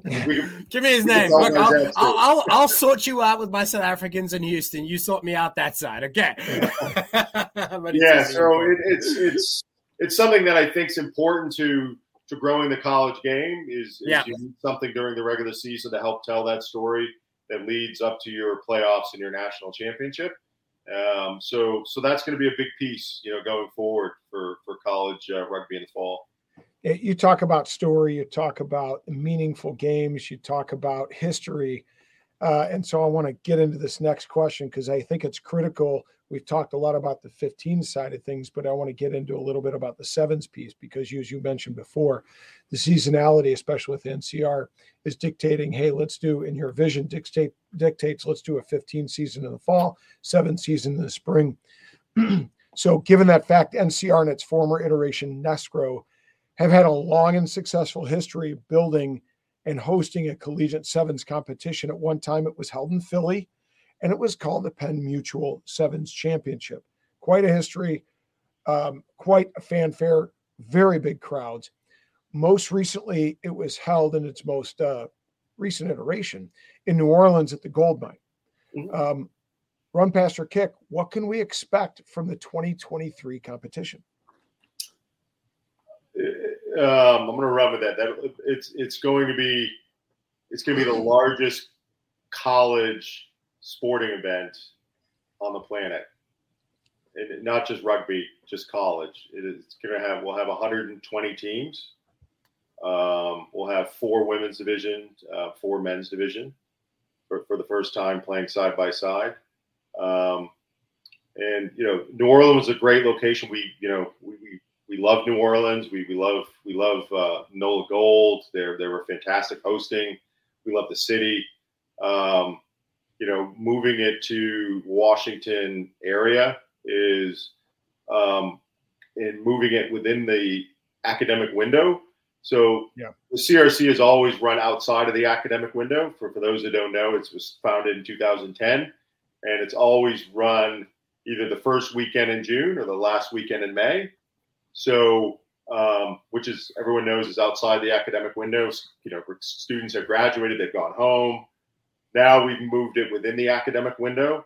okay. (laughs) Give me his name. Look, I'll, I'll, I'll, I'll, sort you out with my South Africans in Houston. You sort me out that side, okay? yeah, so it, it's it's it's something that I think is important to to growing the college game. Is, is yeah. you need something during the regular season to help tell that story that leads up to your playoffs and your national championship. Um, so so that's going to be a big piece, you know, going forward for for college uh, rugby in the fall. You talk about story, you talk about meaningful games, you talk about history, uh, and so I want to get into this next question because I think it's critical. We've talked a lot about the 15 side of things, but I want to get into a little bit about the sevens piece because, as you mentioned before, the seasonality, especially with NCR, is dictating, hey, let's do in your vision dictate dictates let's do a 15 season in the fall, seven season in the spring. (clears throat) so, given that fact, NCR and its former iteration NSCRO have had a long and successful history building and hosting a collegiate sevens competition. At one time, it was held in Philly, and it was called the Penn Mutual Sevens Championship. Quite a history, um, quite a fanfare, very big crowds. Most recently, it was held in its most uh, recent iteration in New Orleans at the Gold Mine. Mm-hmm. Um, run Kick, what can we expect from the 2023 competition? Um, I'm going to run with that. That it's it's going to be it's going to be the largest college sporting event on the planet. And not just rugby, just college. It is going to have we'll have 120 teams. Um, we'll have four women's division, uh, four men's division for, for the first time playing side by side. Um, and you know, New Orleans is a great location. We you know we, we, we love New Orleans. We, we love we love uh, Nola Gold. They're they were fantastic hosting. We love the city. Um, you know, moving it to Washington area is um, and moving it within the academic window so yeah. the CRC has always run outside of the academic window. For, for those that don't know, it was founded in 2010, and it's always run either the first weekend in June or the last weekend in May. So, um, which is everyone knows is outside the academic windows. You know, students have graduated, they've gone home. Now we've moved it within the academic window.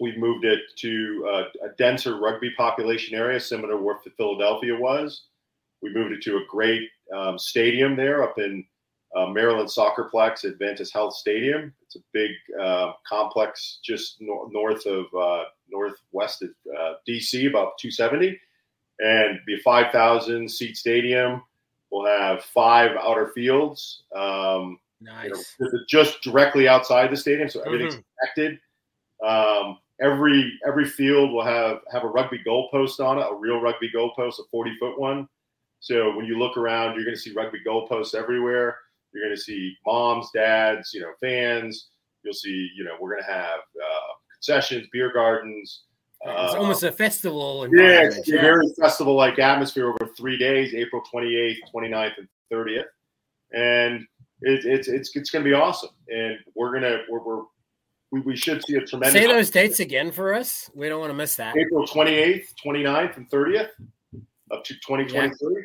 We've moved it to a, a denser rugby population area, similar to what Philadelphia was. We moved it to a great um, stadium there up in uh, Maryland Soccerplex Adventist Health Stadium. It's a big uh, complex just no- north of uh, northwest of uh, DC, about 270, and be a 5,000 seat stadium. We'll have five outer fields. Um, nice. You know, just directly outside the stadium, so everything's mm-hmm. connected. Um, every every field will have have a rugby goalpost on it, a real rugby goalpost, a 40 foot one So when you look around, you're going to see rugby goalposts everywhere. You're going to see moms, dads, you know, fans. You'll see, you know, we're going to have uh, concessions, beer gardens. It's uh, almost a festival. yeah, it's a very festival like atmosphere over three days, April 28th, 29th, and 30th. And it, it's it's it's going to be awesome. And we're going to, we're, we're, we, we should see a tremendous. Say those dates again for us. We don't want to miss that. April 28th, 29th, and 30th up to 2023.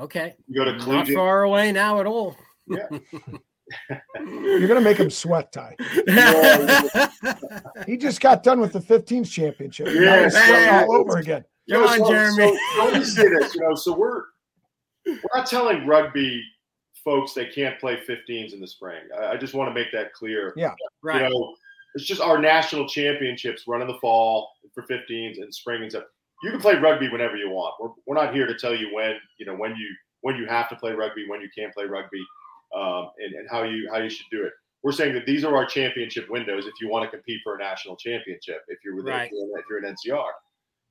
Okay. You go to Not far away now at all. Yeah. (laughs) You're going to make him sweat, Ty. (laughs) He just got done with the 15s championship. Yeah. he's sweating all over again. Come on, Jeremy. So, so let me say this, you know, so we're we're not telling rugby folks they can't play 15s in the spring. I, I just want to make that clear. Yeah. right. You know, it's just our national championships run in the fall for 15s and spring and stuff. You can play rugby whenever you want. We're, we're not here to tell you when, you know, when you when you have to play rugby, when you can't play rugby, um, and, and how you how you should do it. We're saying that these are our championship windows if you want to compete for a national championship, if you're with Right. if you're an NCR.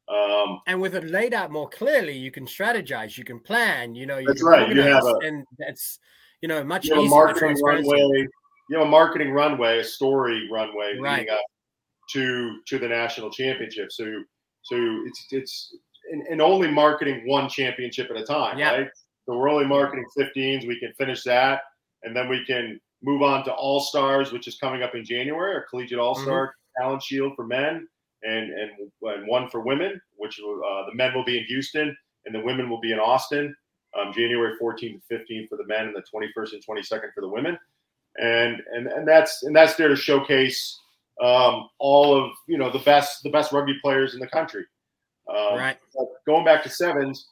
Um, and with it laid out more clearly, you can strategize, you can plan. You know, you That's right. You have a- and that's you know much you have a easier. marketing runway. You have a marketing runway, a story runway Right. leading up to to the national championship. So so it's it's and, and only marketing one championship at a time, Yeah. right? So we're only marketing 15s. We can finish that, and then we can move on to All Stars, which is coming up in January, or Collegiate All Star Mm-hmm. Talent Shield for men, and and, and one for women, which uh, the men will be in Houston and the women will be in Austin, um, January 14th to 15th for the men, and the 21st and 22nd for the women, and and and that's and that's there to showcase um, all of you know the best the best rugby players in the country. Um, Right. going back to sevens,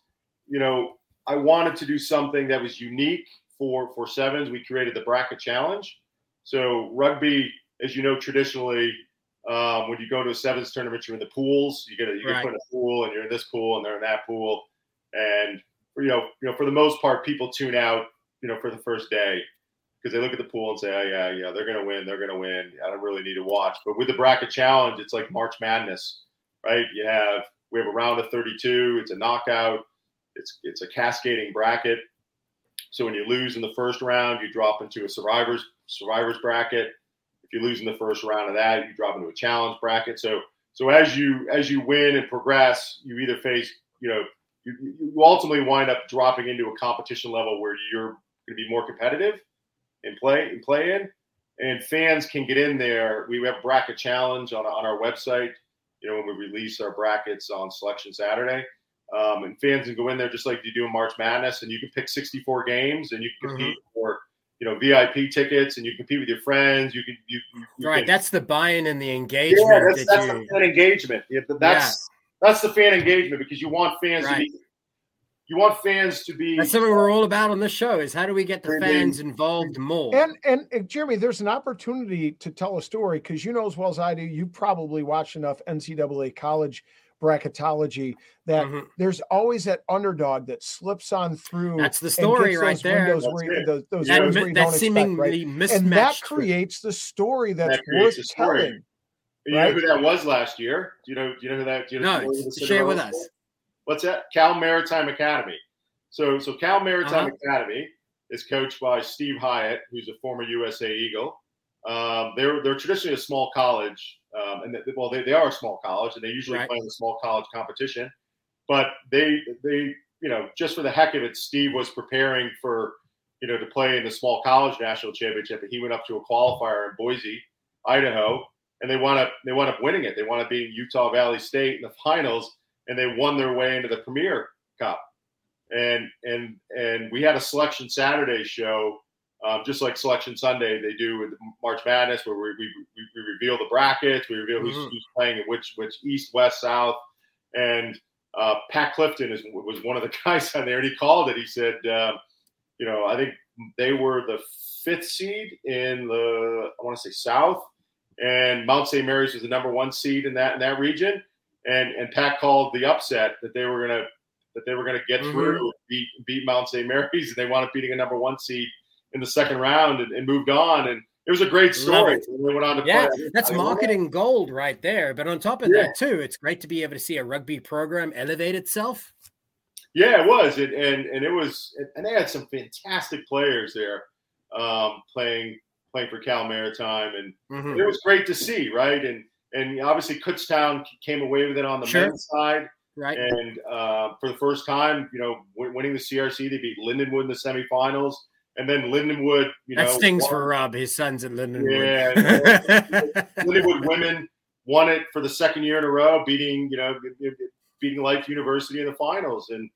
you know, I wanted to do something that was unique for for sevens. We created the bracket challenge. So rugby, as you know, traditionally, um, when you go to a sevens tournament, you're in the pools. You get a, you Right. get put in a pool, and you're in this pool, and they're in that pool, and you know, you know, for the most part, people tune out, you know, for the first day because they look at the pool and say, "Oh yeah, yeah, they're gonna win, they're gonna win." I don't really need to watch. But with the bracket challenge, it's like March Madness, right? You have we have a round of 32. It's a knockout. It's it's a cascading bracket. So when you lose in the first round, you drop into a survivors survivors bracket. If you lose in the first round of that, you drop into a challenge bracket. So so as you as you win and progress, you either face you know you, you ultimately wind up dropping into a competition level where you're going to be more competitive and play and play in. And fans can get in there. We have bracket challenge on, on our website. You know when we release our brackets on Selection Saturday, um, and fans can go in there just like you do in March Madness, and you can pick 64 games, and you can compete for you know VIP tickets, and you compete with your friends. You can you, you, you Right. can- That's the buy-in and the engagement yeah, that's, that that's you. the fan engagement. Yeah, that's that's the fan engagement because you want fans to be. You want fans to be. That's something we're all about on this show. Is how do we get the fans involved more? And, and and Jeremy, there's an opportunity to tell a story because you know as well as I do, you probably watched enough NCAA college bracketology that Mhm. there's always that underdog that slips on through. That's the story right there. windows where you- those, those That, mi- where you that don't expect, right? mismatched. And that creates the story that's That worth story. telling. You know who that was last year? Do you know? Do you know who that? Do you know No, who share with us. was? What's that? Cal Maritime Academy. So, so Cal Maritime Uh-huh. Academy is coached by Steve Hyatt, who's a former USA Eagle. Um, they're they're traditionally a small college, um, and they, well, they, they are a small college, and they usually Right. play in the small college competition. But they they you know just for the heck of it, Steve was preparing for you know to play in the small college national championship, and he went up to a qualifier in Boise, Idaho, and they wound up they wound up winning it. They wound up beating Utah Valley State in the finals, and they won their way into the Premier Cup. And and and we had a selection Saturday show, um, just like Selection Sunday they do with March Madness, where we we, we, reveal the brackets, we reveal who's, Mhm. who's playing in which which East, West, South, and uh, Pat Clifton is was one of the (laughs) guys on there, and he called it. He said, um, you know, I think they were the fifth seed in the I want to say South, and Mount St. Mary's was the number one seed in that in that region. And and Pat called the upset that they were gonna that they were gonna get Mhm. through, beat beat Mount St. Mary's, and they wound up beating a number one seed in the second round and, and moved on. And it was a great story. They went on to Yeah, play. that's I marketing gold right there. But on top of Yeah. that, too, it's great to be able to see a rugby program elevate itself. Yeah, it was, it, and and it was, and they had some fantastic players there um, playing playing for Cal Maritime, and mm-hmm. it was great to see, right? And and obviously Kutztown came away with it on the sure. men's side, right? And uh, for the first time, you know, winning the CRC, they beat Lindenwood in the semifinals, and then Lindenwood, you that know, stings won. for Rob. His son's at Lindenwood. Yeah, (laughs) Lindenwood women won it for the second year in a row, beating you know beating Life University in the finals, and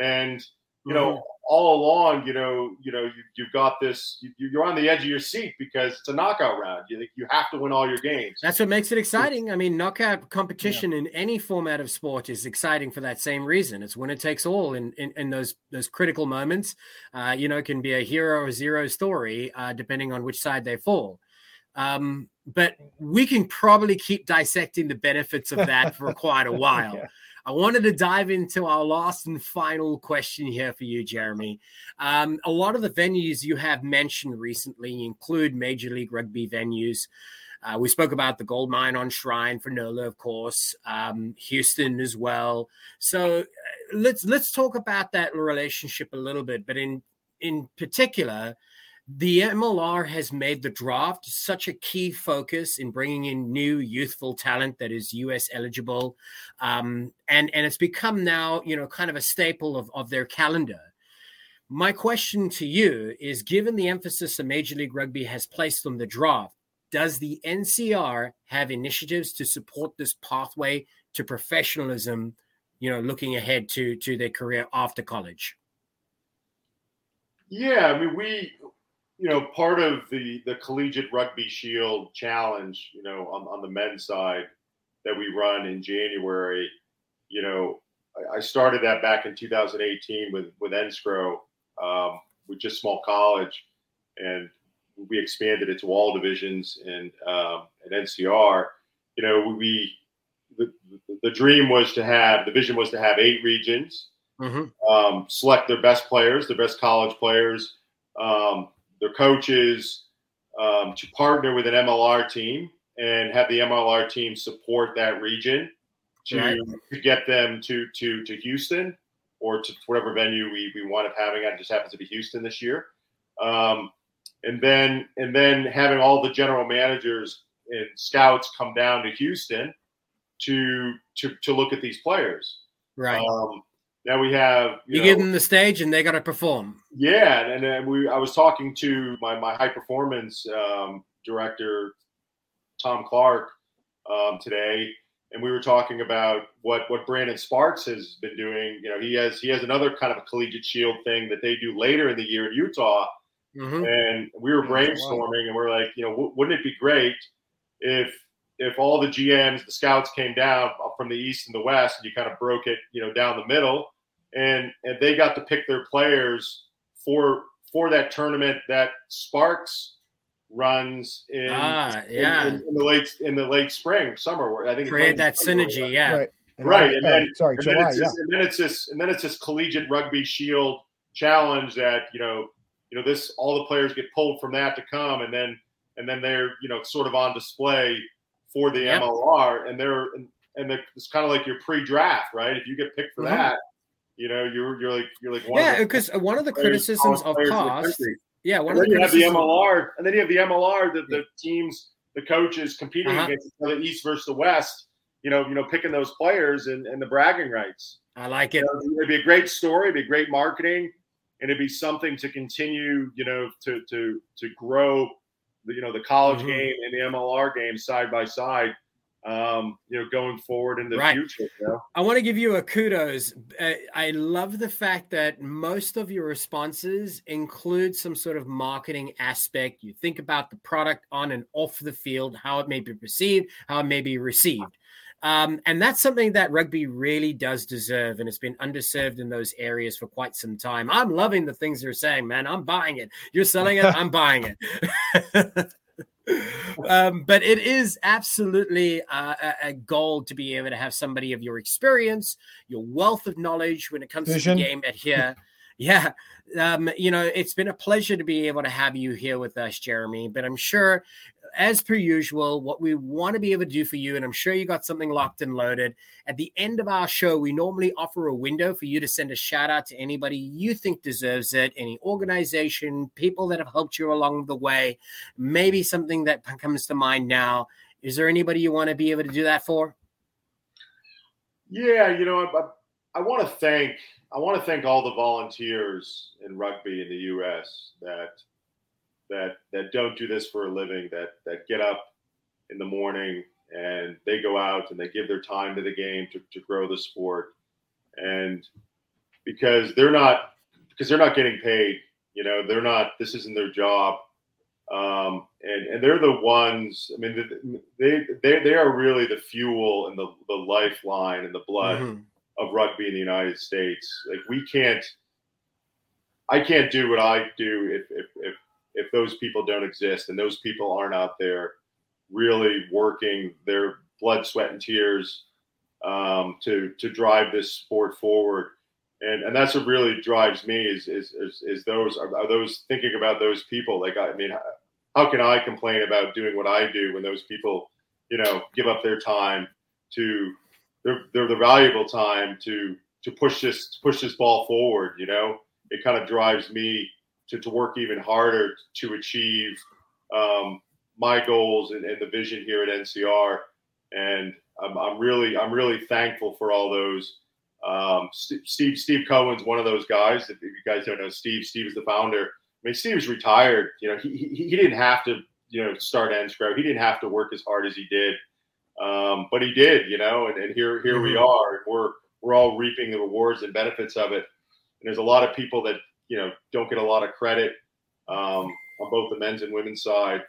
and you know, mm-hmm. all along, you know, you know, you, have got this. You, are on the edge of your seat because it's a knockout round. You you have to win all your games. That's what makes it exciting. I mean, knockout competition yeah. in any format of sport is exciting for that same reason. It's winner takes all in in, in those those critical moments. Uh, you know, it can be a hero or zero story uh, depending on which side they fall. Um, but we can probably keep dissecting the benefits of that for quite a (laughs) while. yeah. I wanted to dive into our last and final question here for you, Jeremy. Um, a lot of the venues you have mentioned recently include Major League Rugby venues. Uh, we spoke about the gold mine on Shrine for NOLA, of course, um, Houston as well. So uh, let's let's talk about that relationship a little bit. But in in particular, the MLR has made the draft such a key focus in bringing in new youthful talent that is US eligible, um, and and it's become now you know kind of a staple of of their calendar. My question to you is: Given the emphasis that Major League Rugby has placed on the draft, does the NCR have initiatives to support this pathway to professionalism? You know, looking ahead to to their career after college. Yeah, I mean, we you know, part of the the collegiate rugby shield challenge, you know, on, on the men's side that we run in January, you know, I, I started that back in 2018 with with NSCRO, um, with just small college, and we expanded it to all divisions and um, at NCR. You know, we the, the dream was to have the vision was to have eight regions, mm-hmm. um, select their best players, their best college players. Um, their coaches um, to partner with an MLR team and have the MLR team support that region to, right. to get them to, to, to Houston or to whatever venue we, we wind up having. It just happens to be Houston this year. Um, and then and then having all the general managers and scouts come down to Houston to to to look at these players. Right. Um, now we have you, you know, give them the stage and they got to perform. Yeah, and then we I was talking to my my high performance um, director Tom Clark um, today, and we were talking about what what Brandon Sparks has been doing. You know, he has he has another kind of a collegiate shield thing that they do later in the year in Utah, mm-hmm. and we were brainstorming, and we are like, you know, w- wouldn't it be great if if all the GMs, the scouts came down from the east and the west, and you kind of broke it, you know, down the middle, and and they got to pick their players for for that tournament that Sparks runs in, ah, yeah. in, in, in, the late in the late spring summer I think create that synergy yeah right and right and then sorry and July, then yeah. and then it's this and then it's this collegiate rugby shield challenge that you know you know this all the players get pulled from that to come and then and then they're you know sort of on display for the yep. MLR and they're and, and they're, it's kind of like your pre-draft right if you get picked for mm-hmm. that you know, you're you're like you're like yeah, because one of the criticisms of cost. Yeah, one and of then the you have the MLR, and then you have the MLR, the, the teams, the coaches competing uh-huh. against the East versus the West. You know, you know, picking those players and, and the bragging rights. I like it. You know, it'd be a great story. It'd be great marketing, and it'd be something to continue. You know, to to to grow. The, you know, the college mm-hmm. game and the MLR game side by side um, you know, going forward in the right. future. You know? I want to give you a kudos. Uh, I love the fact that most of your responses include some sort of marketing aspect. You think about the product on and off the field, how it may be perceived, how it may be received. Um, and that's something that rugby really does deserve, and it's been underserved in those areas for quite some time. I'm loving the things you're saying, man. I'm buying it. You're selling it. (laughs) I'm buying it. (laughs) um, but it is absolutely uh, a, a, goal to be able to have somebody of your experience, your wealth of knowledge when it comes Vision. to the game at here. (laughs) Yeah. Um, you know, it's been a pleasure to be able to have you here with us, Jeremy. But I'm sure, as per usual, what we want to be able to do for you, and I'm sure you got something locked and loaded. At the end of our show, we normally offer a window for you to send a shout out to anybody you think deserves it, any organization, people that have helped you along the way, maybe something that comes to mind now. Is there anybody you want to be able to do that for? Yeah, you know, I, I want to thank I want to thank all the volunteers in rugby in the U.S. that that that don't do this for a living. That that get up in the morning and they go out and they give their time to the game to, to grow the sport. And because they're not because they're not getting paid, you know, they're not. This isn't their job. Um, and and they're the ones. I mean, they they they are really the fuel and the the lifeline and the blood mm-hmm of rugby in the United States. Like we can't, I can't do what I do if if if if those people don't exist and those people aren't out there really working their blood, sweat, and tears um, to to drive this sport forward. And, and that's what really drives me is is, is, is those are, are, those thinking about those people like I mean how can I complain about doing what I do when those people you know give up their time to they're, they're the valuable time to to push this to push this ball forward. You know, it kind of drives me to, to work even harder to achieve um, my goals and, and, the vision here at NCR. And I'm, I'm, really I'm really thankful for all those. Um, Steve Steve Cohen's one of those guys. If you guys don't know Steve, Steve is the founder. I mean, Steve's retired. You know, he, he, he didn't have to you know start NCR. He didn't have to work as hard as he did. Um, but he did, you know, and, and here here mm-hmm. we are. We're we're all reaping the rewards and benefits of it. And there's a lot of people that you know don't get a lot of credit um, on both the men's and women's side.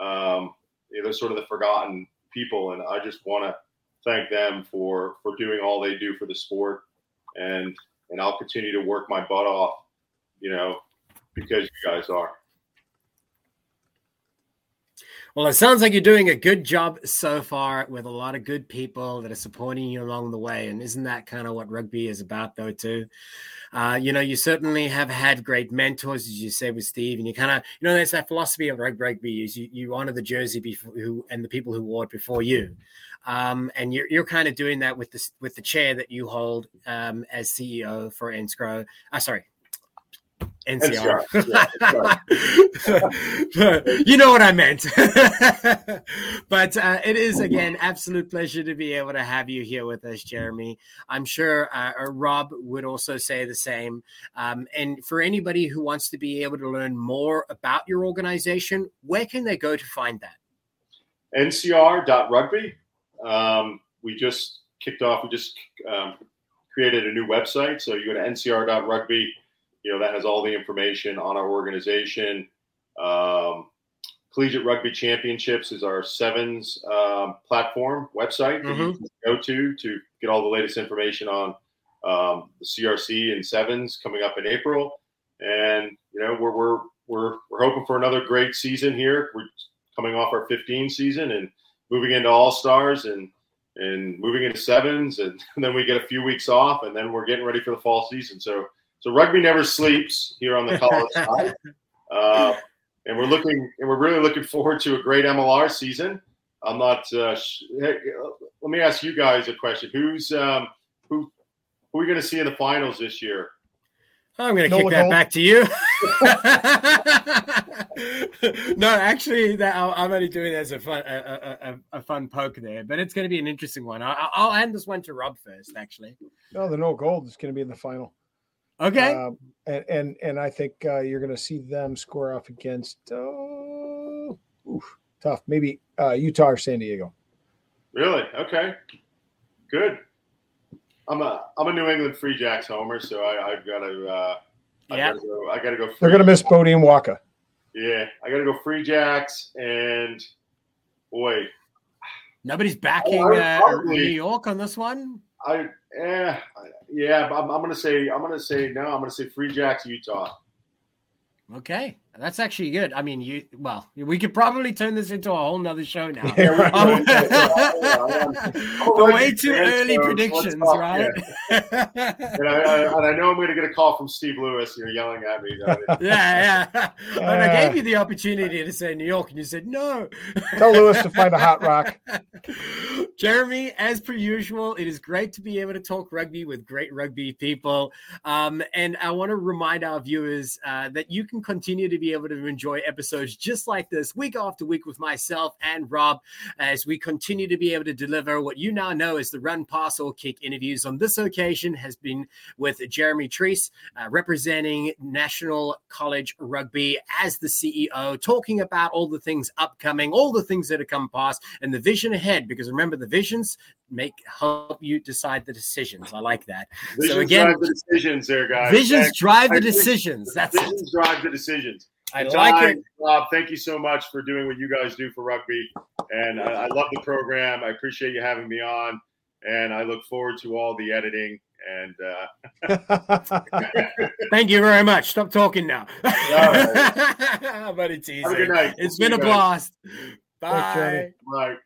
Um, you know, they're sort of the forgotten people, and I just want to thank them for for doing all they do for the sport, and and I'll continue to work my butt off, you know, because you guys are. Well, it sounds like you're doing a good job so far with a lot of good people that are supporting you along the way. And isn't that kind of what rugby is about, though, too? Uh, you know, you certainly have had great mentors, as you said with Steve, and you kind of, you know, there's that philosophy of rugby is you, you honor the jersey before who and the people who wore it before you. Um, and you're, you're kind of doing that with the with the chair that you hold um, as CEO for NSCRO. Uh, sorry, NCR. (laughs) you know what I meant. (laughs) but uh, it is, again, absolute pleasure to be able to have you here with us, Jeremy. I'm sure uh, uh, Rob would also say the same. Um, and for anybody who wants to be able to learn more about your organization, where can they go to find that? ncr.rugby. Um, we just kicked off, we just um, created a new website. So you go to ncr.rugby you know, that has all the information on our organization. Um, Collegiate Rugby Championships is our sevens um, platform website that mm-hmm. you can go to to get all the latest information on um, the CRC and sevens coming up in April. And you know, we're we're we're we're hoping for another great season here. We're coming off our 15 season and moving into All Stars and and moving into sevens, and, and (laughs) then we get a few weeks off, and then we're getting ready for the fall season. So so rugby never sleeps here on the college (laughs) side, uh, and we're looking and we're really looking forward to a great MLR season. I'm not. Uh, sh- hey, let me ask you guys a question. Who's um, who? Who are we going to see in the finals this year? I'm going to kick that back to you. (laughs) no, actually, that I'm only doing it as a fun a, a, a, fun poke there, but it's going to be an interesting one. I, will hand this one to Rob first, actually. No, the no gold is going to be in the final. Okay. Um, and, and and I think uh, you're going to see them score off against oh, oof, tough. Maybe uh, Utah or San Diego. Really? Okay. Good. I'm a I'm a New England Free Jacks homer, so I, have got to. Uh, yeah. I got to go. Free. They're going to miss Bodie and Wacha. Yeah, I got to go Free Jacks, and boy, nobody's backing uh, New York on this one. I eh, yeah, I'm, I'm, gonna say I'm gonna say no. I'm gonna say Free Jacks, Utah. Okay, That's actually good. I mean, you well, we could probably turn this into a whole nother show now. (laughs) Yeah, Um, (laughs) the way too early predictions, talk, right? And I, I, and I know I'm going to get a call from Steve Lewis. You're yelling at me. (laughs) yeah, yeah. and I Uh. gave you the opportunity to say New York, and you said no. Tell Lewis to find a hot rock. Jeremy, as per usual, it is great to be able to talk rugby with great rugby people. Um, and I want to remind our viewers uh, that you can continue to be able to enjoy episodes just like this week after week with myself and Rob as we continue to be able to deliver what you now know as the run, pass, or kick interviews. On this occasion, has been with Jeremy Treece, uh, representing National College Rugby as the CEO, talking about all the things upcoming, all the things that have come past, and the vision ahead. Because remember, the visions make help you decide the decisions. I like that. Visions so again, drive the decisions there, guys. visions drive the I decisions. That's it. drive the decisions. I And like Ty, it. Rob, thank you so much for doing what you guys do for rugby. And I, I love the program. I appreciate you having me on. And I look forward to all the editing. And uh, (laughs) Thank you very much. Stop talking now. (laughs) right. but it's easy. have a good night. It's See been a guys. blast. Thanks, Jeremy. Bye. Bye.